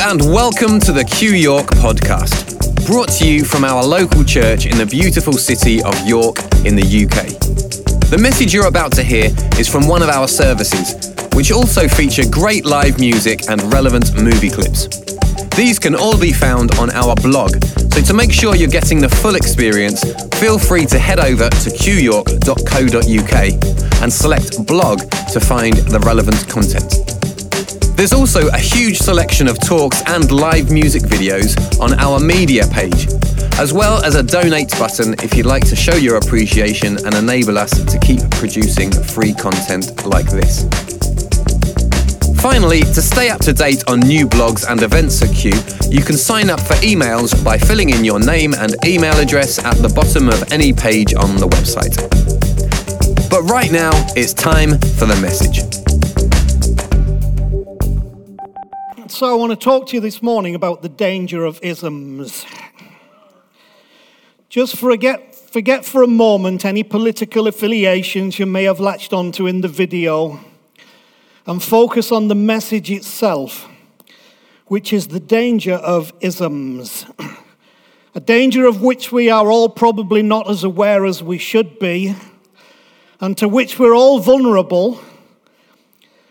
and welcome to the Q York podcast, brought to you from our local church in the beautiful city of York in the UK. The message you're about to hear is from one of our services, which also feature great live music and relevant movie clips. These can all be found on our blog, so to make sure you're getting the full experience, feel free to head over to qyork.co.uk and select blog to find the relevant content. There's also a huge selection of talks and live music videos on our media page, as well as a donate button if you'd like to show your appreciation and enable us to keep producing free content like this. Finally, to stay up to date on new blogs and events at Q, you can sign up for emails by filling in your name and email address at the bottom of any page on the website. But right now, it's time for the message. So, I want to talk to you this morning about the danger of isms. Just forget, forget for a moment any political affiliations you may have latched onto in the video and focus on the message itself, which is the danger of isms. A danger of which we are all probably not as aware as we should be, and to which we're all vulnerable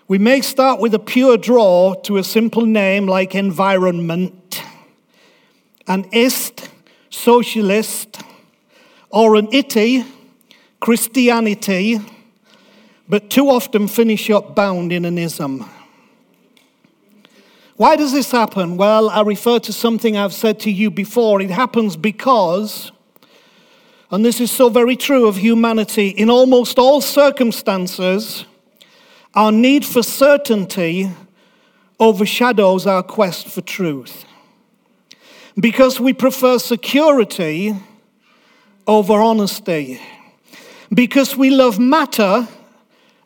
we may start with a pure draw to a simple name like environment, an ist, socialist, or an itty, Christianity, but too often finish up bound in an ism. Why does this happen? Well, I refer to something I've said to you before. It happens because, and this is so very true of humanity, in almost all circumstances, our need for certainty overshadows our quest for truth. Because we prefer security over honesty. Because we love matter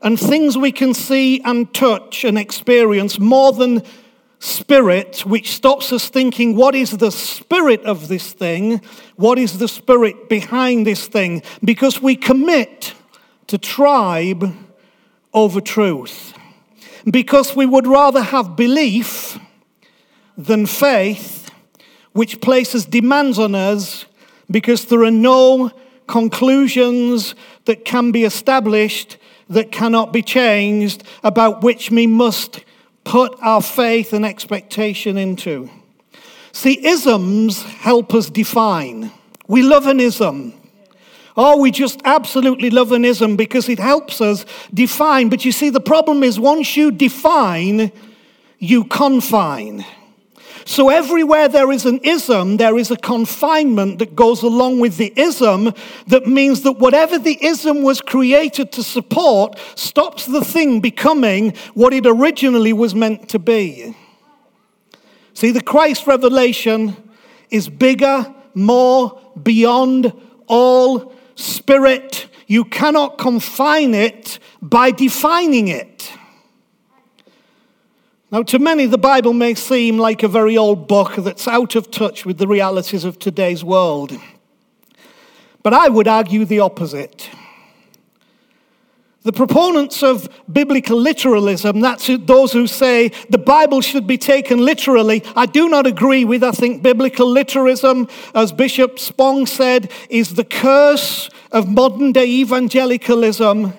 and things we can see and touch and experience more than spirit, which stops us thinking, what is the spirit of this thing? What is the spirit behind this thing? Because we commit to tribe over truth. Because we would rather have belief than faith, which places demands on us because there are no conclusions that can be established that cannot be changed, about which we must put our faith and expectation into. See, isms help us define. We love an ism. Oh, we just absolutely love an ism because it helps us define. But you see, the problem is once you define, you confine. So everywhere there is an ism, there is a confinement that goes along with the ism that means that whatever the ism was created to support stops the thing becoming what it originally was meant to be. See, the Christ revelation is bigger, more, beyond all spirit, you cannot confine it by defining it. Now, to many, the Bible may seem like a very old book that's out of touch with the realities of today's world. But I would argue the opposite. The proponents of biblical literalism, that's those who say the Bible should be taken literally, I do not agree with. I think biblical literalism, as Bishop Spong said, is the curse of modern day evangelicalism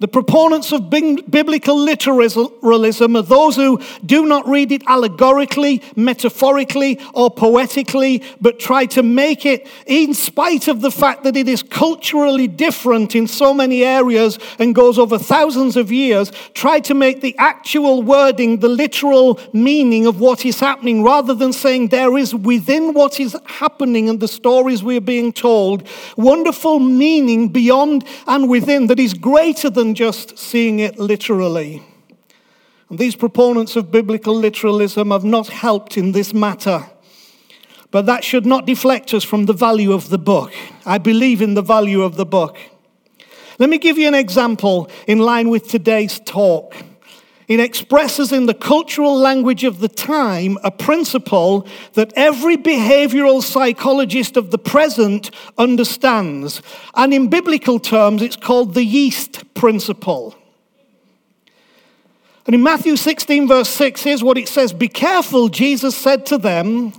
the proponents of biblical literalism are those who do not read it allegorically, metaphorically, or poetically, but try to make it, in spite of the fact that it is culturally different in so many areas and goes over thousands of years, try to make the actual wording the literal meaning of what is happening rather than saying there is within what is happening and the stories we are being told wonderful meaning beyond and within that is greater than than just seeing it literally. And these proponents of biblical literalism have not helped in this matter. But that should not deflect us from the value of the book. I believe in the value of the book. Let me give you an example in line with today's talk. It expresses in the cultural language of the time a principle that every behavioral psychologist of the present understands. And in biblical terms, it's called the yeast principle. And in Matthew 16, verse 6, here's what it says Be careful, Jesus said to them,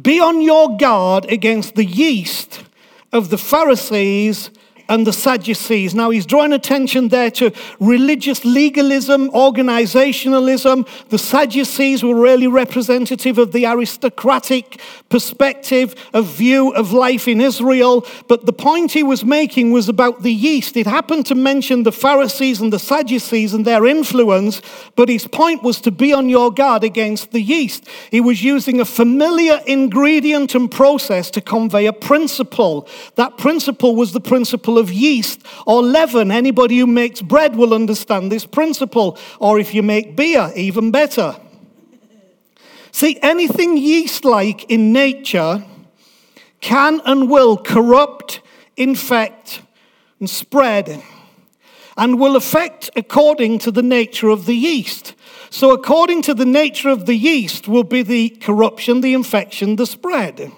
be on your guard against the yeast of the Pharisees and the Sadducees. Now, he's drawing attention there to religious legalism, organizationalism. The Sadducees were really representative of the aristocratic perspective of view of life in Israel. But the point he was making was about the yeast. It happened to mention the Pharisees and the Sadducees and their influence, but his point was to be on your guard against the yeast. He was using a familiar ingredient and process to convey a principle. That principle was the principle of yeast or leaven. Anybody who makes bread will understand this principle. Or if you make beer, even better. See, anything yeast like in nature can and will corrupt, infect, and spread, and will affect according to the nature of the yeast. So, according to the nature of the yeast, will be the corruption, the infection, the spread.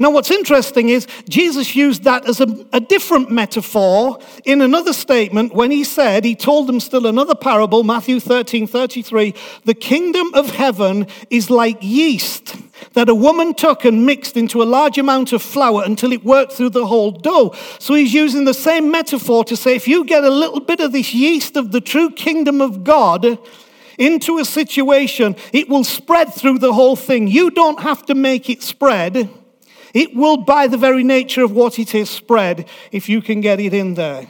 Now, what's interesting is Jesus used that as a, a, different metaphor in another statement when he said, he told them still another parable, Matthew 13 33, the kingdom of heaven is like yeast that a woman took and mixed into a large amount of flour until it worked through the whole dough. So he's using the same metaphor to say, if you get a little bit of this yeast of the true kingdom of God, into a situation, it will spread through the whole thing. You don't have to make it spread. It will, by the very nature of what it is, spread if you can get it in there.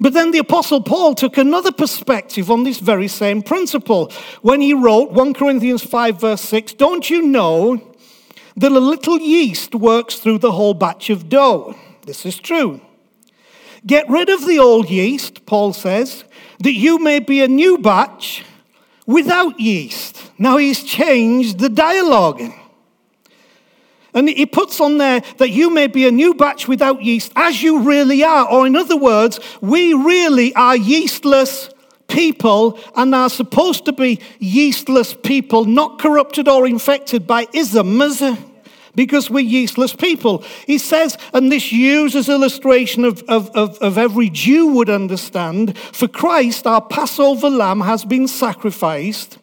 But then the Apostle Paul took another perspective on this very same principle when he wrote 1 Corinthians 5, verse 6 Don't you know that a little yeast works through the whole batch of dough? This is true. Get rid of the old yeast, Paul says, that you may be a new batch without yeast. Now he's changed the dialogue. And he puts on there that you may be a new batch without yeast, as you really are. Or, in other words, we really are yeastless people and are supposed to be yeastless people, not corrupted or infected by isms because we're yeastless people. He says, and this uses illustration of, of, of, of, every Jew would understand, for Christ, our Passover lamb, has been sacrificed.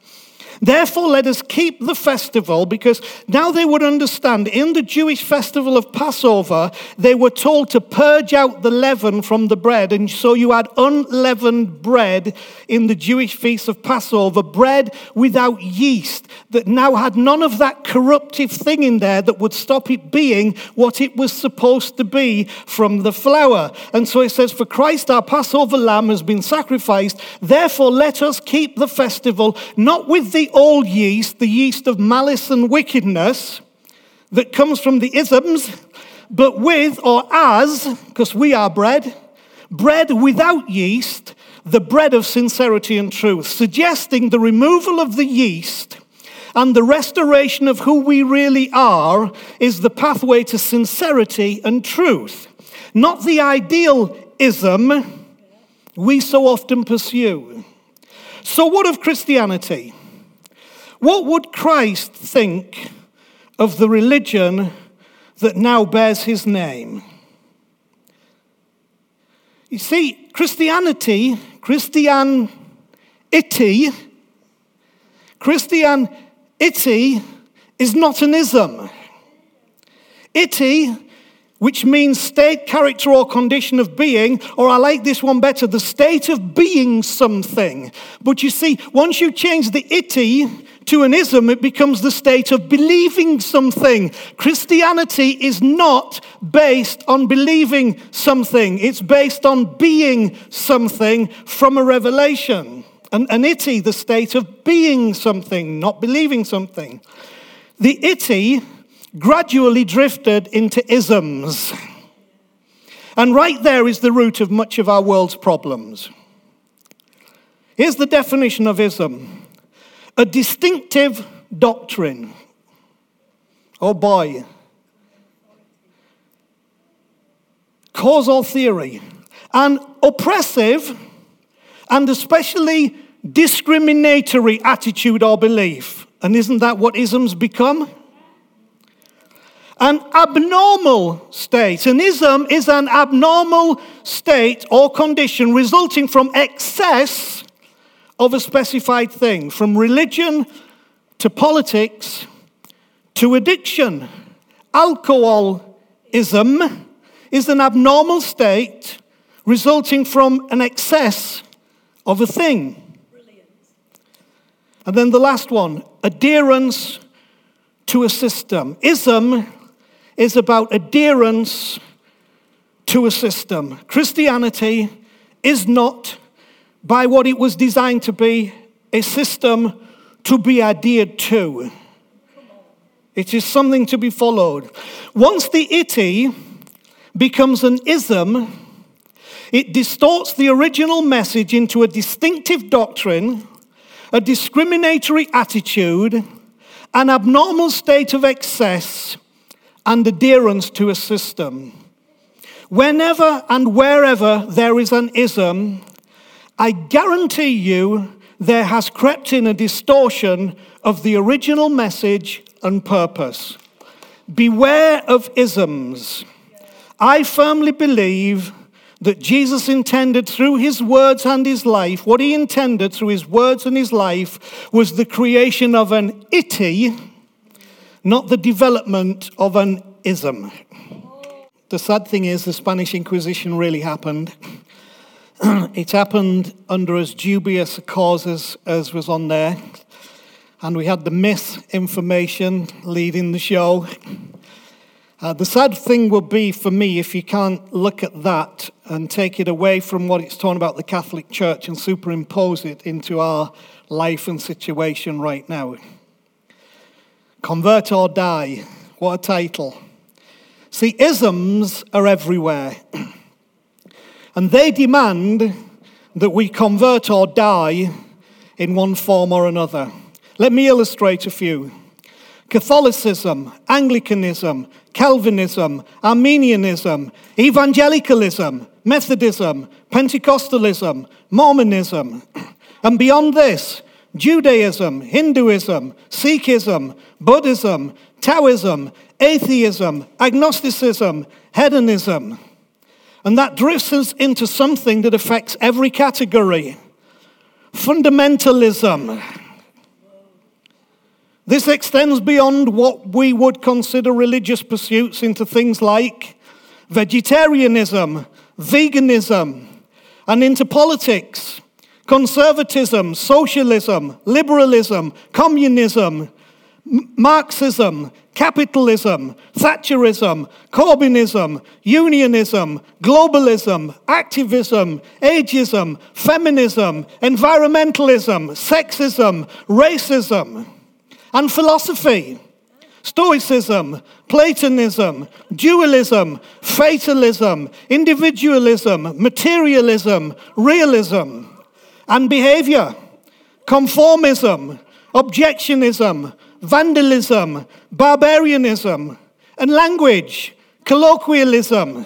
Therefore, let us keep the festival because now they would understand in the Jewish festival of Passover, they were told to purge out the leaven from the bread. And so you had unleavened bread in the Jewish feast of Passover, bread without yeast, that now had none of that corruptive thing in there that would stop it being what it was supposed to be from the flour. And so it says, For Christ our Passover lamb has been sacrificed. Therefore, let us keep the festival not with the old yeast, the yeast of malice and wickedness that comes from the isms, but with or as, because we are bread, bread without yeast, the bread of sincerity and truth, suggesting the removal of the yeast and the restoration of who we really are is the pathway to sincerity and truth, not the idealism we so often pursue. So, what of Christianity? What would Christ think of the religion that now bears his name? You see, Christianity, Christianity, Christianity is not an ism. Ity which means state, character, or condition of being, or I like this one better, the state of being something. But you see, once you change the ity to an ism, it becomes the state of believing something. Christianity is not based on believing something, it's based on being something from a revelation. An, an the state of being something, not believing something. The ity gradually drifted into isms. And right there is the root of much of our world's problems. Here's the definition of ism a distinctive doctrine. Oh boy. Causal theory. An oppressive and especially discriminatory attitude or belief. And isn't that what isms become? an abnormal state. An ism is an abnormal state or condition resulting from excess of a specified thing, from religion to politics to addiction. Alcoholism is an abnormal state resulting from an excess of a thing. Brilliant. And then the last one adherence to a system. Ism is about adherence to a system. Christianity is not, by what it was designed to be, a system to be adhered to. It is something to be followed. Once the itty becomes an ism, it distorts the original message into a distinctive doctrine, a discriminatory attitude, an abnormal state of excess, and adherence to a system. Whenever and wherever there is an ism, I guarantee you there has crept in a distortion of the original message and purpose. Beware of isms. I firmly believe that Jesus intended through his words and his life, what he intended through his words and his life was the creation of an itty, not the development of an ism. The sad thing is, the Spanish Inquisition really happened. it happened under as dubious causes as was on there. And we had the misinformation leading the show. Uh, the sad thing will be for me if you can't look at that and take it away from what it's talking about the Catholic Church and superimpose it into our life and situation right now. Convert or die. What a title. See, isms are everywhere. and they demand that we convert or die in one form or another. Let me illustrate a few. Catholicism, Anglicanism, Calvinism, Arminianism, Evangelicalism, Methodism, Pentecostalism, Mormonism, and beyond this, Judaism, Hinduism, Sikhism, Buddhism, Taoism, atheism, agnosticism, hedonism. And that drifts us into something that affects every category. Fundamentalism. This extends beyond what we would consider religious pursuits into things like vegetarianism, veganism, and into politics, conservatism, socialism, liberalism, communism, Marxism, capitalism, Thatcherism, Corbynism, unionism, globalism, activism, ageism, feminism, environmentalism, sexism, racism and philosophy. Stoicism, Platonism, dualism, fatalism, individualism, materialism, realism, and behavior, conformism, objectionism, vandalism, barbarianism, and language, colloquialism,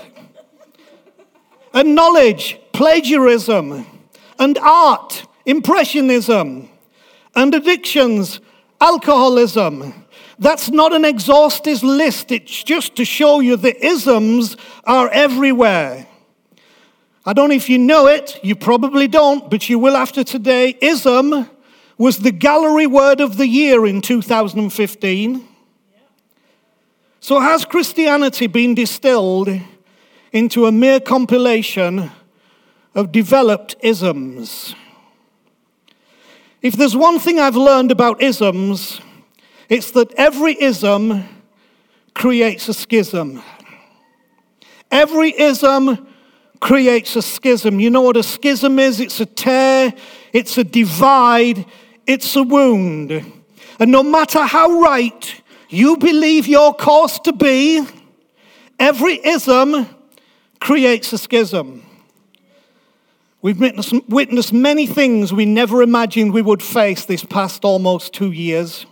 and knowledge, plagiarism, and art, impressionism, and addictions, alcoholism. That's not an exhaustive list, it's just to show you the isms are everywhere. I don't know if you know it, you probably don't, but you will after today. Ism was the gallery word of the year in 2015. So, has Christianity been distilled into a mere compilation of developed isms? If there's one thing I've learned about isms, it's that every ism creates a schism. Every ism creates a schism. You know what a schism is? It's a tear, it's a divide, it's a wound. And no matter how right you believe your course to be, every ism creates a schism. We've witnessed many things we never imagined we would face this past almost two years.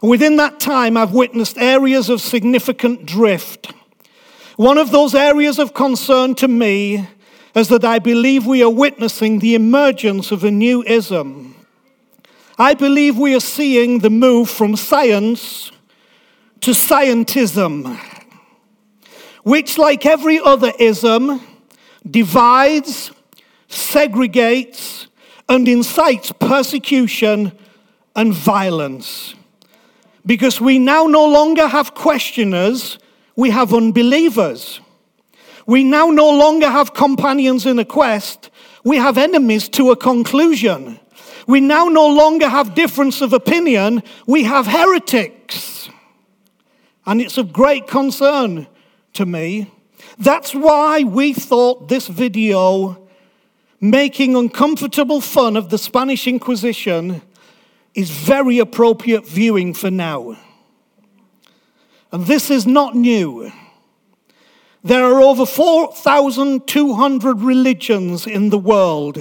Within that time, I've witnessed areas of significant drift. One of those areas of concern to me is that I believe we are witnessing the emergence of a new ism. I believe we are seeing the move from science to scientism, which, like every other ism, divides segregates, and incites persecution and violence. Because we now no longer have questioners, we have unbelievers. We now no longer have companions in a quest, we have enemies to a conclusion. We now no longer have difference of opinion, we have heretics. And it's of great concern to me. That's why we thought this video, making uncomfortable fun of the Spanish Inquisition, is very appropriate viewing for now. And this is not new. There are over 4,200 religions in the world,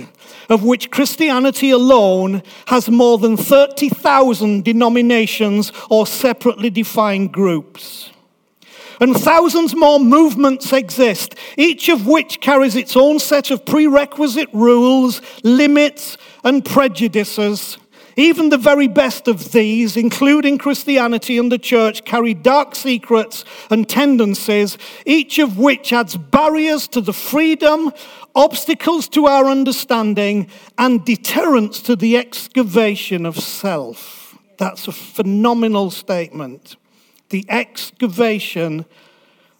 of which Christianity alone has more than 30,000 denominations or separately defined groups. And thousands more movements exist, each of which carries its own set of prerequisite rules, limits, and prejudices even the very best of these, including Christianity and the church, carry dark secrets and tendencies, each of which adds barriers to the freedom, obstacles to our understanding, and deterrence to the excavation of self. That's a phenomenal statement. The excavation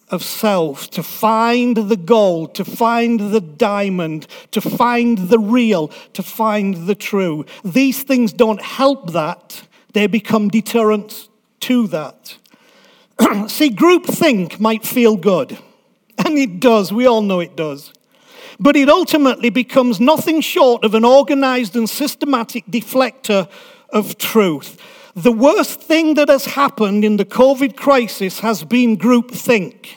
of self, to find the gold, to find the diamond, to find the real, to find the true. These things don't help that, they become deterrents to that. See, groupthink might feel good, and it does, we all know it does. But it ultimately becomes nothing short of an organized and systematic deflector of truth. The worst thing that has happened in the COVID crisis has been groupthink.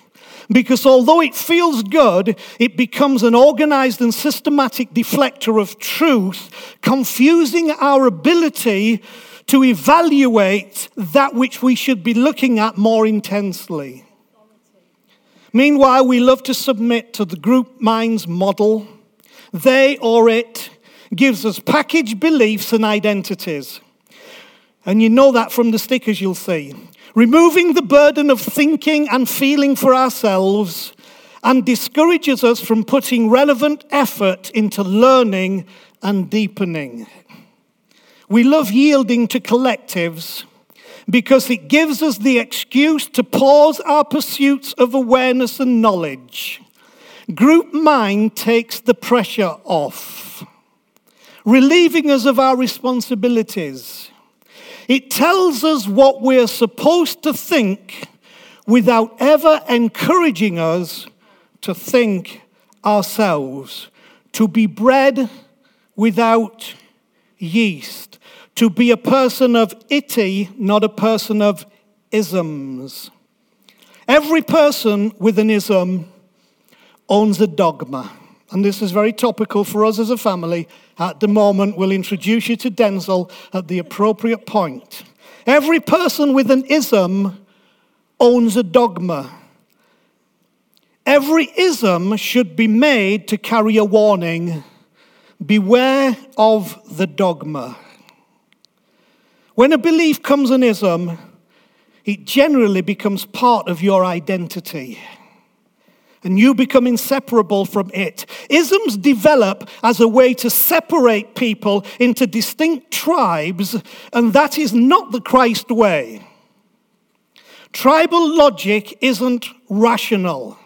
Because although it feels good, it becomes an organized and systematic deflector of truth, confusing our ability to evaluate that which we should be looking at more intensely. Meanwhile, we love to submit to the group minds model. They or it gives us packaged beliefs and identities. And you know that from the stickers you'll see removing the burden of thinking and feeling for ourselves, and discourages us from putting relevant effort into learning and deepening. We love yielding to collectives because it gives us the excuse to pause our pursuits of awareness and knowledge. Group mind takes the pressure off, relieving us of our responsibilities it tells us what we're supposed to think without ever encouraging us to think ourselves, to be bread without yeast, to be a person of itty, not a person of isms. Every person with an ism owns a dogma. And this is very topical for us as a family. At the moment, we'll introduce you to Denzel at the appropriate point. Every person with an ism owns a dogma. Every ism should be made to carry a warning beware of the dogma. When a belief comes an ism, it generally becomes part of your identity and you become inseparable from it. Isms develop as a way to separate people into distinct tribes, and that is not the Christ way. Tribal logic isn't rational,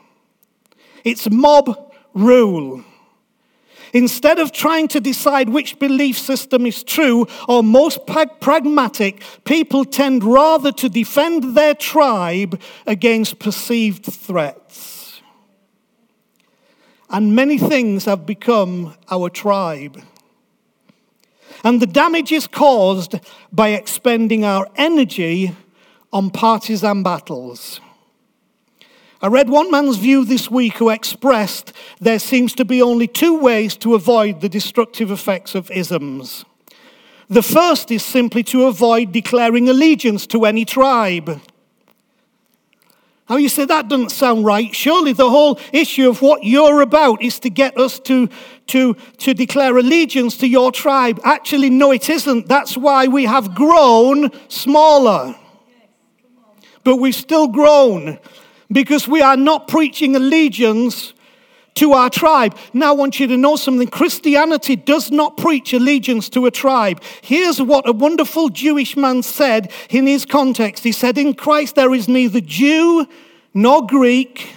it's mob rule. Instead of trying to decide which belief system is true or most pragmatic, people tend rather to defend their tribe against perceived threats and many things have become our tribe. And the damage is caused by expending our energy on partisan battles. I read one man's view this week who expressed there seems to be only two ways to avoid the destructive effects of isms. The first is simply to avoid declaring allegiance to any tribe. How you say that doesn't sound right? Surely the whole issue of what you're about is to get us to, to, to declare allegiance to your tribe. Actually, no, it isn't. That's why we have grown smaller. But we've still grown because we are not preaching allegiance to our tribe. Now, I want you to know something Christianity does not preach allegiance to a tribe. Here's what a wonderful Jewish man said in his context He said, In Christ there is neither Jew nor Greek,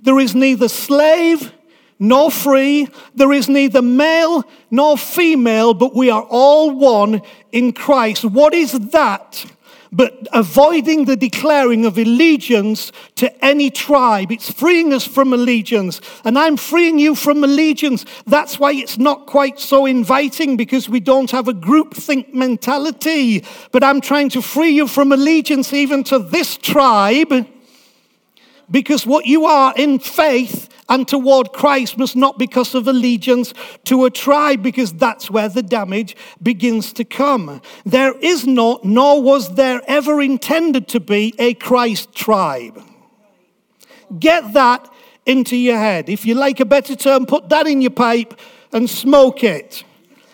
there is neither slave nor free. There is neither male nor female, but we are all one in Christ. What is that? But avoiding the declaring of allegiance to any tribe. It's freeing us from allegiance. And I'm freeing you from allegiance. That's why it's not quite so inviting because we don't have a groupthink mentality. But I'm trying to free you from allegiance even to this tribe because what you are in faith and toward Christ must not because of allegiance to a tribe, because that's where the damage begins to come. There is not, nor was there ever intended to be, a Christ tribe. Get that into your head. If you like a better term, put that in your pipe and smoke it.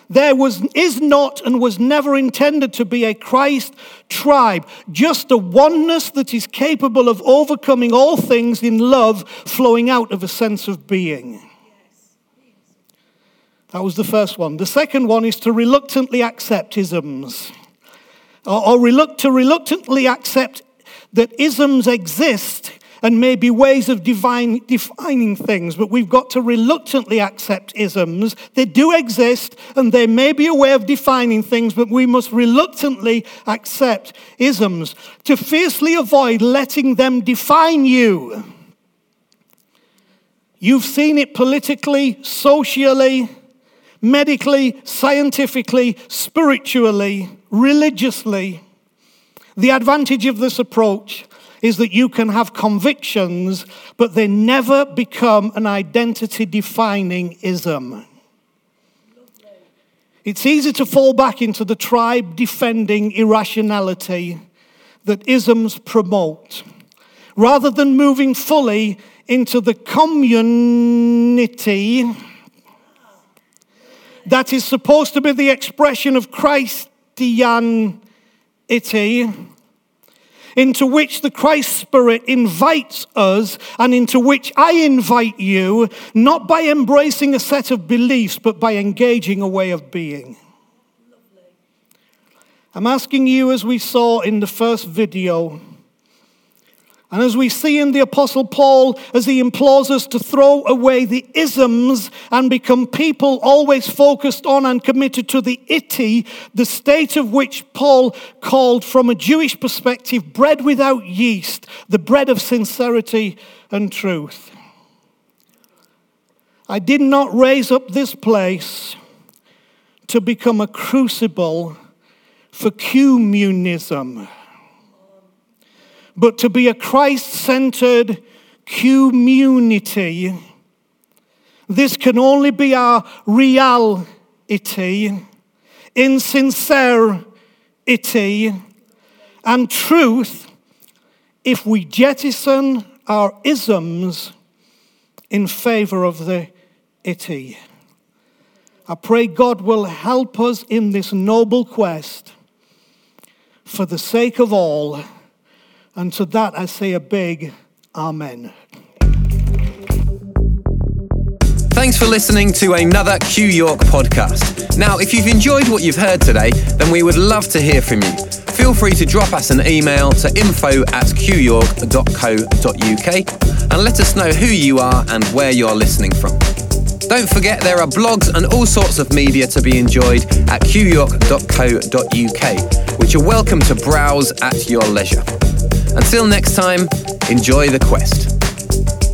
There was, is not and was never intended to be a Christ tribe, just a oneness that is capable of overcoming all things in love flowing out of a sense of being. That was the first one. The second one is to reluctantly accept isms, or, or reluct, to reluctantly accept that isms exist and maybe ways of divine, defining things, but we've got to reluctantly accept isms. They do exist, and they may be a way of defining things, but we must reluctantly accept isms to fiercely avoid letting them define you. You've seen it politically, socially, medically, scientifically, spiritually, religiously. The advantage of this approach is that you can have convictions, but they never become an identity defining ism. It's easy to fall back into the tribe defending irrationality that isms promote, rather than moving fully into the community that is supposed to be the expression of Christianity into which the Christ Spirit invites us and into which I invite you, not by embracing a set of beliefs, but by engaging a way of being. I'm asking you, as we saw in the first video, and as we see in the Apostle Paul, as he implores us to throw away the isms and become people always focused on and committed to the iti, the state of which Paul called, from a Jewish perspective, bread without yeast, the bread of sincerity and truth. I did not raise up this place to become a crucible for communism but to be a Christ centered community. This can only be our reality, in sincerity and truth if we jettison our isms in favor of the iti. I pray God will help us in this noble quest for the sake of all and to that I say a big Amen. Thanks for listening to another Q York podcast. Now, if you've enjoyed what you've heard today, then we would love to hear from you. Feel free to drop us an email to info at qyork.co.uk and let us know who you are and where you're listening from. Don't forget there are blogs and all sorts of media to be enjoyed at qyork.co.uk, which you're welcome to browse at your leisure. Until next time, enjoy the quest.